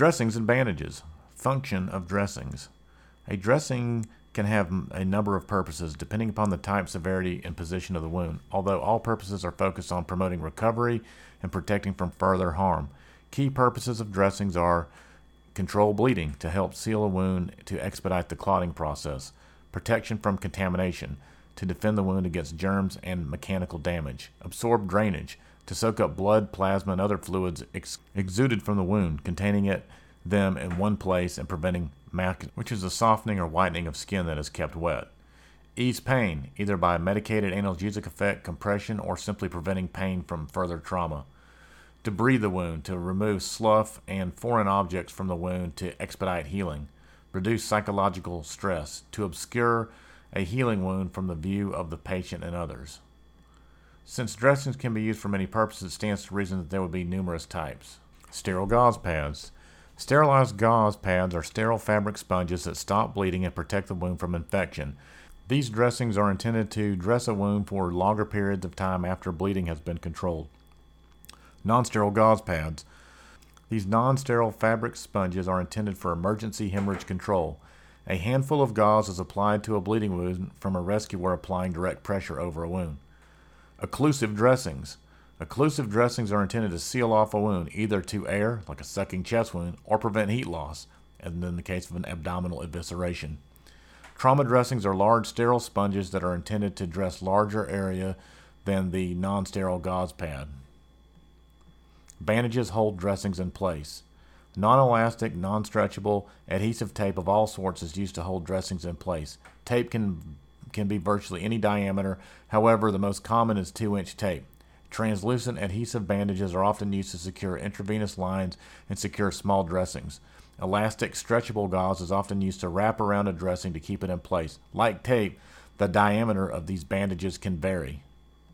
Dressings and bandages. Function of dressings. A dressing can have a number of purposes depending upon the type, severity, and position of the wound, although all purposes are focused on promoting recovery and protecting from further harm. Key purposes of dressings are control bleeding to help seal a wound to expedite the clotting process, protection from contamination to defend the wound against germs and mechanical damage, absorb drainage to soak up blood, plasma, and other fluids ex- exuded from the wound, containing it them in one place and preventing mac, which is a softening or whitening of skin that is kept wet. Ease pain, either by medicated analgesic effect, compression, or simply preventing pain from further trauma. Debride the wound to remove slough and foreign objects from the wound to expedite healing. Reduce psychological stress to obscure a healing wound from the view of the patient and others. Since dressings can be used for many purposes, it stands to reason that there would be numerous types. Sterile gauze pads. Sterilized gauze pads are sterile fabric sponges that stop bleeding and protect the wound from infection. These dressings are intended to dress a wound for longer periods of time after bleeding has been controlled. Non sterile gauze pads. These non sterile fabric sponges are intended for emergency hemorrhage control. A handful of gauze is applied to a bleeding wound from a rescuer applying direct pressure over a wound. Occlusive dressings. Occlusive dressings are intended to seal off a wound, either to air, like a sucking chest wound, or prevent heat loss, as in the case of an abdominal evisceration. Trauma dressings are large sterile sponges that are intended to dress larger area than the non-sterile gauze pad. Bandages hold dressings in place. Non-elastic, non-stretchable, adhesive tape of all sorts is used to hold dressings in place. Tape can can be virtually any diameter. However, the most common is 2-inch tape. Translucent adhesive bandages are often used to secure intravenous lines and secure small dressings. Elastic stretchable gauze is often used to wrap around a dressing to keep it in place. Like tape, the diameter of these bandages can vary.